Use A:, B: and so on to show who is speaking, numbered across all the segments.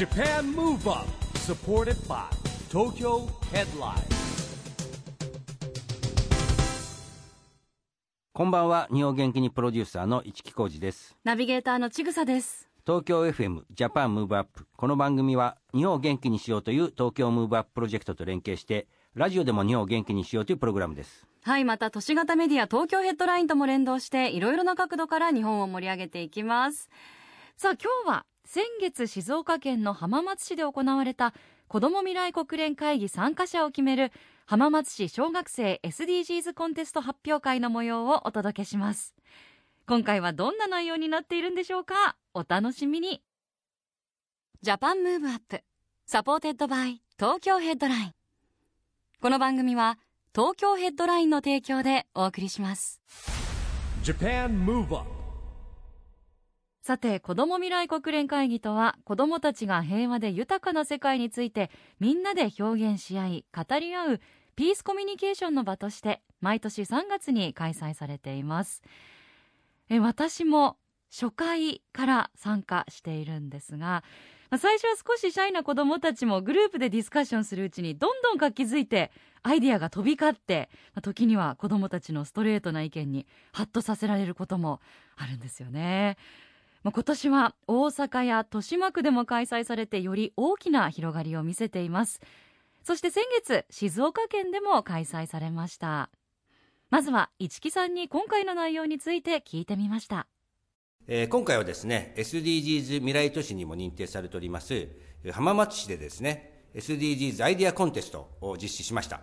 A: Japan Move Up supported by Tokyo Headline.
B: こんばんは。日本元気プロデューサーの一木広治です。
C: ナビゲーターのちぐさです。
B: 東京 FM ジャパンムーブアップこの番組は日本を元気にしようという東京 Move Up プロジェクトと連携してラジオでも日本を元気にしようというプログラムです。
C: はい、また都市型メディア東京ヘッドラインとも連動していろいろな角度から日本を盛り上げていきます。さあ今日は先月静岡県の浜松市で行われた子ども未来国連会議参加者を決める浜松市小学生 SDGs コンテスト発表会の模様をお届けします。今回はどんな内容になっているんでしょうか？お楽しみに。 Japan Move Up supported by Tokyo Headline.この番組は東京ヘッドラインの提供でお送りします。
A: Japan Move Up
C: さて子ども未来国連会議とは子どもたちが平和で豊かな世界についてみんなで表現し合い語り合うピースコミュニケーションの場として毎年3月に開催されていますえ私も初回から参加しているんですがまあ最初は少しシャイな子どもたちもグループでディスカッションするうちにどんどん活気づいてアイディアが飛び交ってまあ時には子どもたちのストレートな意見にハッとさせられることもあるんですよね。まあ今年は大阪や豊島区でも開催されてより大きな広がりを見せています。そして先月静岡県でも開催されました。まずは市木さんに今回の内容について聞いてみました。
B: えー今回はですね SDGs 未来都市にも認定されております浜松市でですね SDGs アイデアコンテストを実施しました、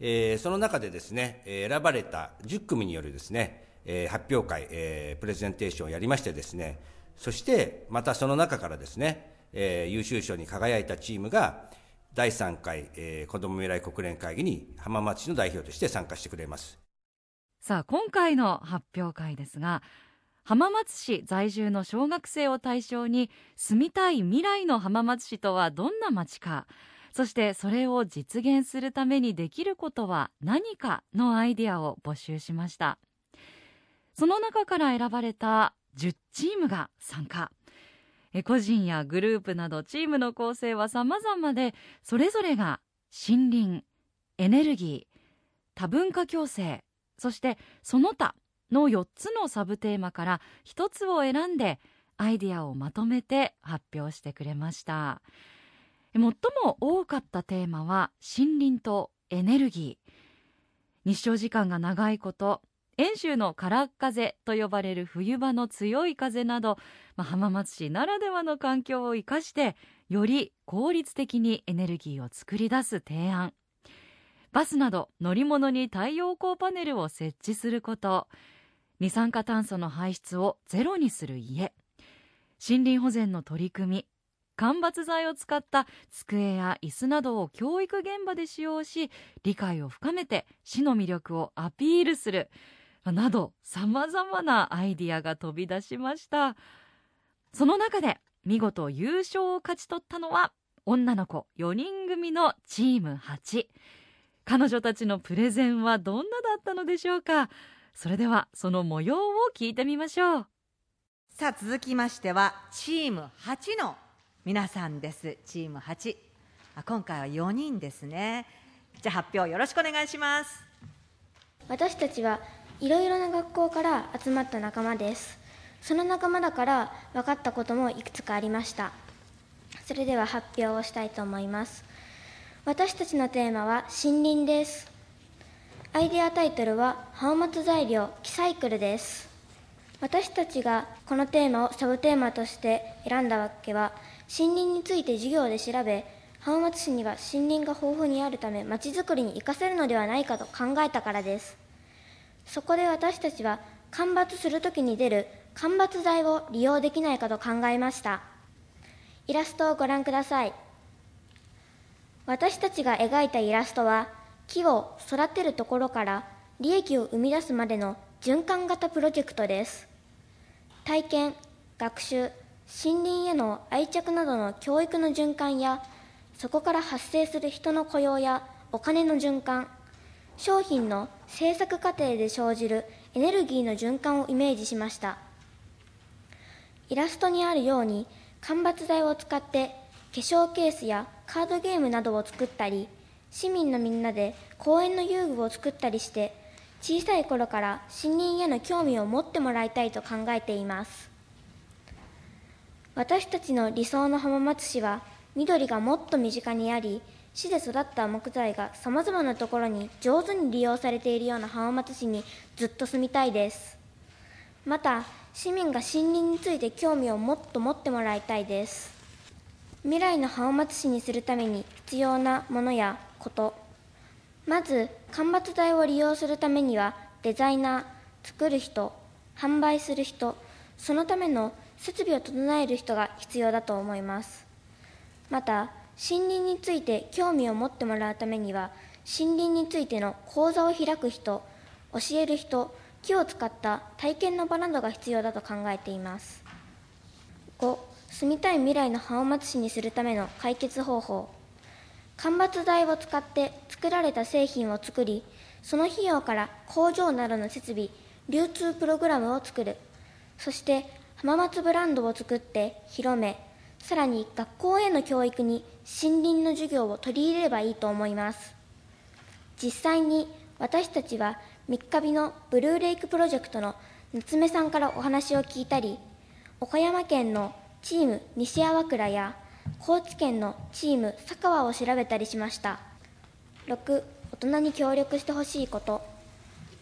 B: えーその中でですね選ばれた10組によるですね発表会、えープレゼンテーションをやりましてですねそしてまたその中からですね、えー優秀賞に輝いたチームが第3回、えー子ども未来国連会議に浜松市の代表として参加してくれます。
C: さあ今回の発表会ですが浜松市在住の小学生を対象に住みたい未来の浜松市とはどんな街かそしてそれを実現するためにできることは何かのアイデアを募集しました。その中から選ばれた10チームが参加。え個人やグループなどチームの構成は様々でそれぞれが森林エネルギー多文化共生そしてその他の4つのサブテーマから1つを選んでアイデアをまとめて発表してくれました。最も多かったテーマは森林とエネルギー。日照時間が長いこと遠州の空っ風と呼ばれる冬場の強い風など、まあ浜松市ならではの環境を生かしてより効率的にエネルギーを作り出す提案。バスなど乗り物に太陽光パネルを設置すること。二酸化炭素の排出をゼロにする家。森林保全の取り組み。間伐材を使った机や椅子などを教育現場で使用し理解を深めて市の魅力をアピールする。などさまざまなアイディアが飛び出しました。その中で見事優勝を勝ち取ったのは女の子4人組のチーム8彼女たちのプレゼンはどんなだったのでしょうか。それではその模様を聞いてみましょう。
D: さあ続きましてはチーム8の皆さんです。チーム8あ今回は4人ですね。じゃあ発表よろしくお願いします。
E: 私たちはいろいろな学校から集まった仲間です。その仲間だから分かったこともいくつかありました。それでは発表をしたいと思います。私たちのテーマは森林です。アイデアタイトルは浜松材料キサイクルです。私たちがこのテーマをサブテーマとして選んだわけは森林について授業で調べ浜松市には森林が豊富にあるためまちづくりに生かせるのではないかと考えたからです。そこで私たちは間伐するときに出る間伐材を利用できないかと考えました。イラストをご覧ください。私たちが描いたイラストは木を育てるところから利益を生み出すまでの循環型プロジェクトです。体験学習森林への愛着などの教育の循環やそこから発生する人の雇用やお金の循環商品の制作過程で生じるエネルギーの循環をイメージしました。イラストにあるように間伐材を使って化粧ケースやカードゲームなどを作ったり市民のみんなで公園の遊具を作ったりして小さい頃から森林への興味を持ってもらいたいと考えています。私たちの理想の浜松市は緑がもっと身近にあり市で育った木材がさまざまなところに上手に利用されているような浜松市にずっと住みたいです。また市民が森林について興味をもっと持ってもらいたいです。未来の浜松市にするために必要なものやこと。まず間伐材を利用するためにはデザイナー作る人販売する人そのための設備を整える人が必要だと思います。また森林について興味を持ってもらうためには森林についての講座を開く人教える人木を使った体験の場などが必要だと考えています。5住みたい未来の浜松市にするための解決方法。間伐材を使って作られた製品を作りその費用から工場などの設備流通プログラムを作る。そして浜松ブランドを作って広めさらに学校への教育に森林の授業を取り入れればいいと思います。実際に私たちは3日日のブルーレイクプロジェクトの夏目さんからお話を聞いたり岡山県のチーム西粟倉や高知県のチーム佐川を調べたりしました。6大人に協力してほしいこと。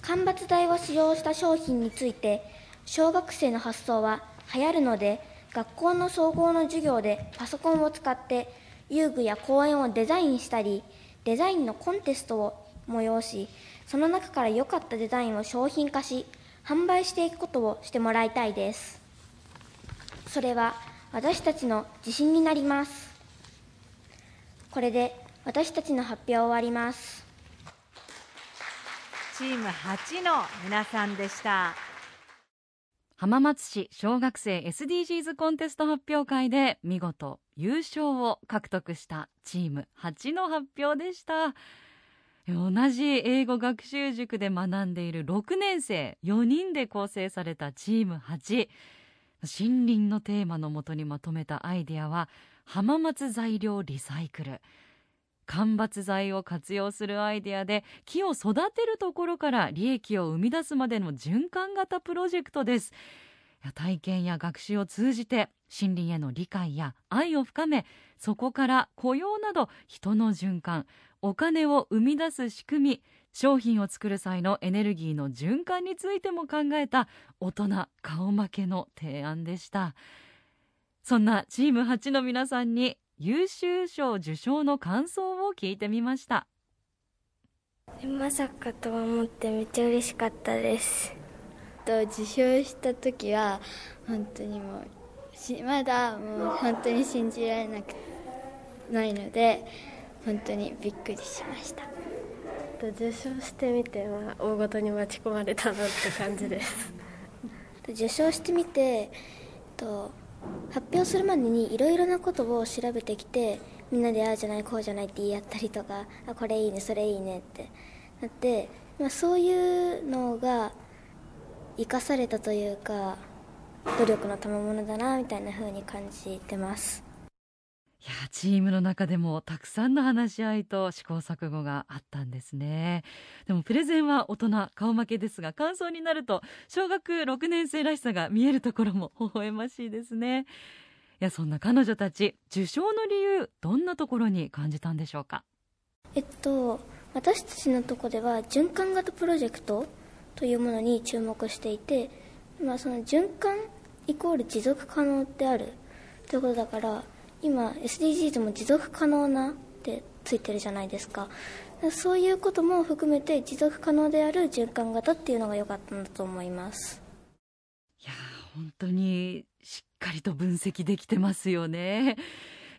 E: 間伐材を使用した商品について小学生の発想は流行るので学校の総合の授業でパソコンを使って遊具や公園をデザインしたりデザインのコンテストを催しその中から良かったデザインを商品化し販売していくことをしてもらいたいです。それは私たちの自信になります。これで私たちの発表を終わります。
D: チーム8の皆さんでした。
C: 浜松市小学生 SDGs コンテスト発表会で見事優勝を獲得したチーム8の発表でした。同じ英語学習塾で学んでいる6年生4人で構成されたチーム8森林のテーマのもとにまとめたアイデアは浜松材料リサイクル。間伐材を活用するアイデアで木を育てるところから利益を生み出すまでの循環型プロジェクトです。体験や学習を通じて森林への理解や愛を深めそこから雇用など人の循環お金を生み出す仕組み商品を作る際のエネルギーの循環についても考えた大人顔負けの提案でした。そんなチーム8の皆さんに優秀賞受賞の感想を聞いてみました。
F: まさかとは思ってめっちゃ嬉しかったです。と受賞した時は本当にもうまだもう本当に信じられなくないので本当にびっくりしました。
G: 受賞してみては大ごとに巻き込まれたなって感じです。
E: 受賞してみてと発表するまでにいろいろなことを調べてきてみんなでああじゃないこうじゃないって言い合ったりとかあこれいいねそれいいねって。なって、まあ、そういうのが生かされたというか努力の賜物だなみたいな風に感じてます。
C: いやチームの中でもたくさんの話し合いと試行錯誤があったんですね。でもプレゼンは大人顔負けですが感想になると小学6年生らしさが見えるところも微笑ましいですね。いやそんな彼女たち受賞の理由どんなところに感じたんでしょうか？
E: えっと私たちのとこでは循環型プロジェクトというものに注目していて、まあ、その循環イコール持続可能であるということだから今 SDGs も持続可能なってついてるじゃないですか。そういうことも含めて持続可能である循環型っていうのが良かったんだと思います。
C: いや本当にしっかりと分析できてますよね。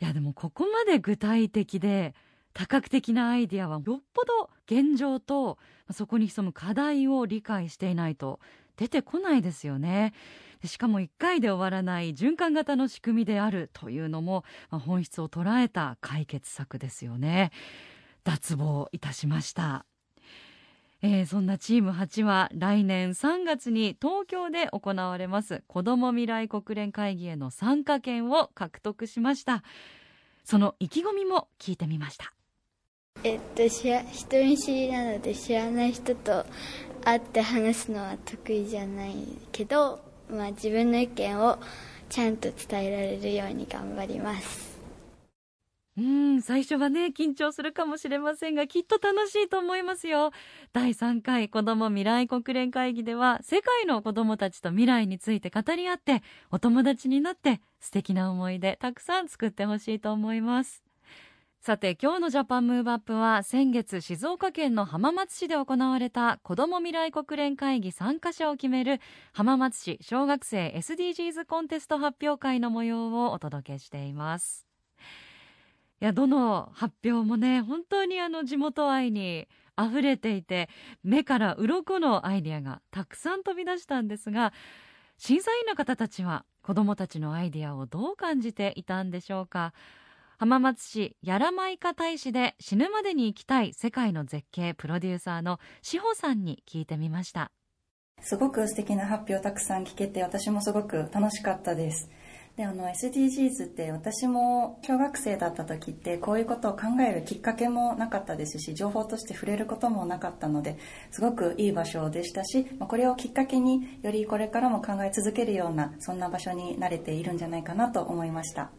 C: いやでもここまで具体的で多角的なアイデアはよっぽど現状とそこに潜む課題を理解していないと出てこないですよね。しかも1回で終わらない循環型の仕組みであるというのも、まあ、本質を捉えた解決策ですよね。脱帽いたしました。えー、そんなチーム8は来年3月に東京で行われます子ども未来国連会議への参加権を獲得しました。その意気込みも聞いてみました。
F: えっとしら人見知りなので知らない人と会って話すのは得意じゃないけど、まあ、自分の意見をちゃんと伝えられるように頑張ります。
C: うん最初はね緊張するかもしれませんがきっと楽しいと思いますよ。第3回子ども未来国連会議では世界の子どもたちと未来について語り合ってお友達になって素敵な思い出たくさん作ってほしいと思います。さて今日のジャパンムーブアップは先月静岡県の浜松市で行われた子ども未来国連会議参加者を決める浜松市小学生 SDGs コンテスト発表会の模様をお届けしています。いやどの発表もね本当にあの地元愛に溢れていて目から鱗のアイデアがたくさん飛び出したんですが審査員の方たちは子どもたちのアイデアをどう感じていたんでしょうか？浜松市やらまいか大使で死ぬまでに行きたい世界の絶景プロデューサーの志保さんに聞いてみました。
H: すごく素敵な発表たくさん聞けて私もすごく楽しかったです。であの SDGs って私も小学生だった時ってこういうことを考えるきっかけもなかったですし情報として触れることもなかったのですごくいい場所でしたしこれをきっかけによりこれからも考え続けるようなそんな場所になれているんじゃないかなと思いました。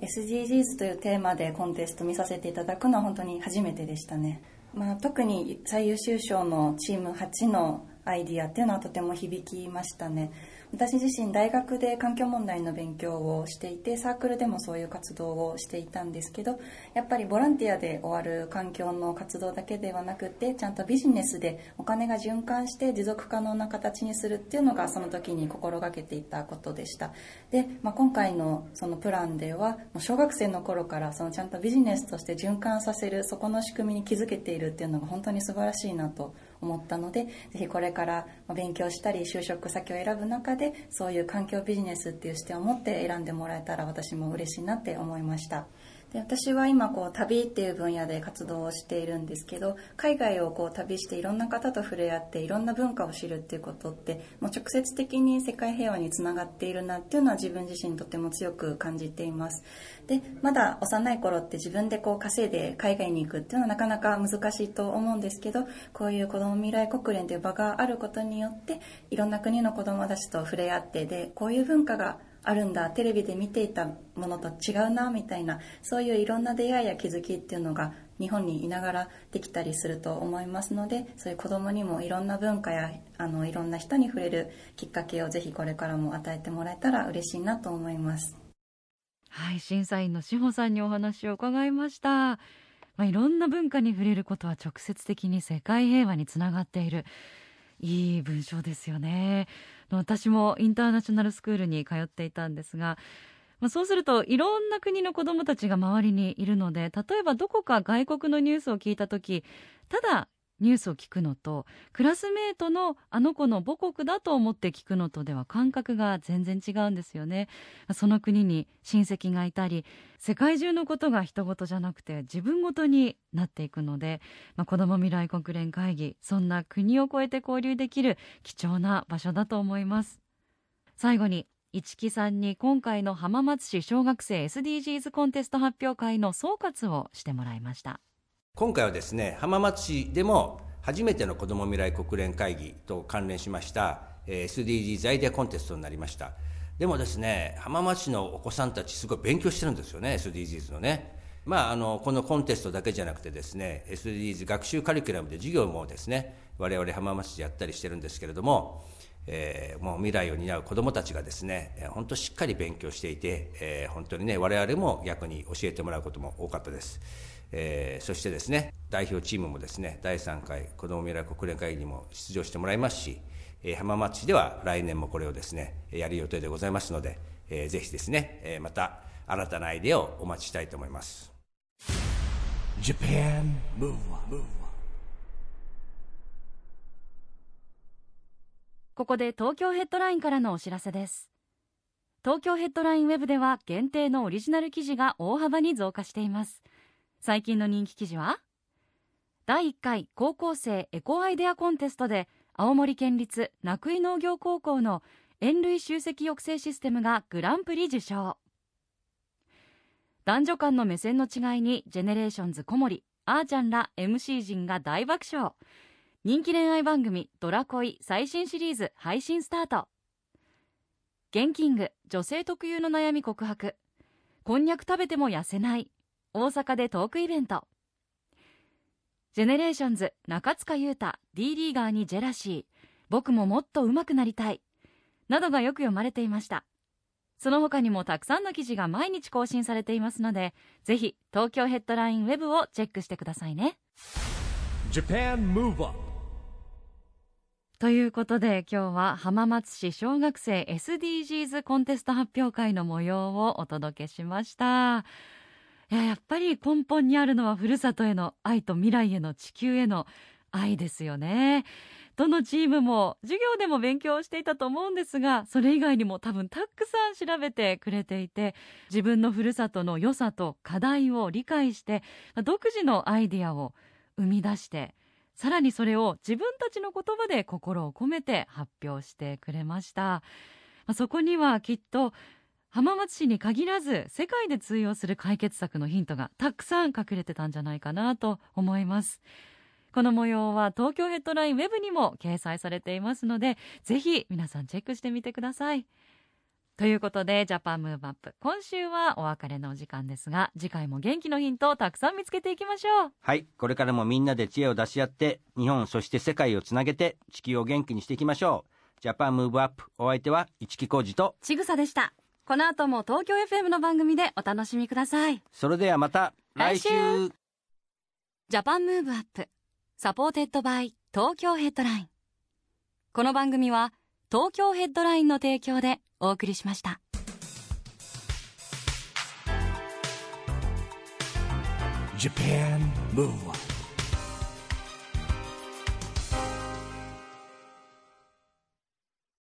H: SDGs というテーマでコンテスト見させていただくのは本当に初めてでしたね、まあ、特に最優秀賞のチーム8のアイディアっていうのはとても響きましたね。私自身大学で環境問題の勉強をしていてサークルでもそういう活動をしていたんですけどやっぱりボランティアで終わる環境の活動だけではなくてちゃんとビジネスでお金が循環して持続可能な形にするっていうのがその時に心がけていたことでした。で、まあ、今回のそのプランでは小学生の頃からそのちゃんとビジネスとして循環させるそこの仕組みに気づけているっていうのが本当に素晴らしいなと思ったのでぜひこれから勉強したり就職先を選ぶ中でそういう環境ビジネスっていう視点を持って選んでもらえたら私も嬉しいなって思いました。で私は今こう旅っていう分野で活動をしているんですけど海外をこう旅していろんな方と触れ合っていろんな文化を知るっていうことってもう直接的に世界平和につながっているなっていうのは自分自身とても強く感じています。でまだ幼い頃って自分でこう稼いで海外に行くっていうのはなかなか難しいと思うんですけどこういう子ども未来国連という場があることによっていろんな国の子どもたちと触れ合ってでこういう文化があるんだテレビで見ていたものと違うなみたいなそういういろんな出会いや気づきっていうのが日本にいながらできたりすると思いますのでそういう子どもにもいろんな文化やあのいろんな人に触れるきっかけをぜひこれからも与えてもらえたら嬉しいなと思います。
C: はい審査員の志保さんにお話を伺いました。まあ、いろんな文化に触れることは直接的に世界平和につながっている。いい文章ですよね。私もインターナショナルスクールに通っていたんですが、まあ、そうするといろんな国の子どもたちが周りにいるので例えばどこか外国のニュースを聞いた時ただニュースを聞くのとクラスメートのあの子の母国だと思って聞くのとでは感覚が全然違うんですよね。その国に親戚がいたり世界中のことが人事じゃなくて自分ごとになっていくので、まあ、子ども未来国連会議そんな国を越えて交流できる貴重な場所だと思います。最後に市木さんに今回の浜松市小学生 SDGs コンテスト発表会の総括をしてもらいました。
B: 今回はですね浜松市でも初めての子ども未来国連会議と関連しました SDGs アイデアコンテストになりましたでもですね浜松市のお子さんたちすごい勉強してるんですよね SDGs のねまあ、あのこのコンテストだけじゃなくてですね SDGs 学習カリキュラムで授業もですね我々浜松市でやったりしてるんですけれども、えー、もう未来を担う子どもたちがですね本当しっかり勉強していて、えー、本当にね我々も逆に教えてもらうことも多かったです。えー、そしてですね代表チームもですね第3回子ども未来国連会議にも出場してもらいますし、えー、浜松市では来年もこれをですねやる予定でございますので、えー、ぜひですね、えー、また新たなアイデアをお待ちしたいと思います。
C: ここで東京ヘッドラインからのお知らせです。東京ヘッドラインウェブでは限定のオリジナル記事が大幅に増加しています最近の人気記事は？第1回高校生エコアイデアコンテストで青森県立名久井農業高校の塩類集積抑制システムがグランプリ受賞。男女間の目線の違いにジェネレーションズ小森あーちゃんら MC 陣が大爆笑。人気恋愛番組「ドラ恋」最新シリーズ配信スタート。ゲンキング女性特有の悩み告白。こんにゃく食べても痩せない。大阪でトークイベント。ジェネレーションズ中務裕太 D リーガーにジェラシー。僕ももっと上手くなりたい。などがよく読まれていました。その他にもたくさんの記事が毎日更新されていますのでぜひ東京ヘッドラインウェブをチェックしてくださいね。
A: Japan Move Up
C: ということで今日は浜松市小学生 SDGs コンテスト発表会の模様をお届けしましたややっぱり根本にあるのはふるさとへの愛と未来への地球への愛ですよね。どのチームも授業でも勉強していたと思うんですがそれ以外にも多分たくさん調べてくれていて自分のふるさとの良さと課題を理解して独自のアイデアを生み出してさらにそれを自分たちの言葉で心を込めて発表してくれました。そこにはきっと浜松市に限らず世界で通用する解決策のヒントがたくさん隠れてたんじゃないかなと思います。この模様は東京ヘッドラインウェブにも掲載されていますのでぜひ皆さんチェックしてみてください。ということでジャパンムーブアップ今週はお別れのお時間ですが次回も元気のヒントをたくさん見つけていきましょう。
B: はいこれからもみんなで知恵を出し合って日本そして世界をつなげて地球を元気にしていきましょう。 Japan Move Up お相手は一木広治と
C: ちぐさでしたこの後も東京 FM の番組でお楽しみください。
B: それではまた来週。
C: 来週。 Japan Move Up supported by Tokyo Headline.この番組は東京ヘッドラインの提供でお送りしました。
A: Japan Move Up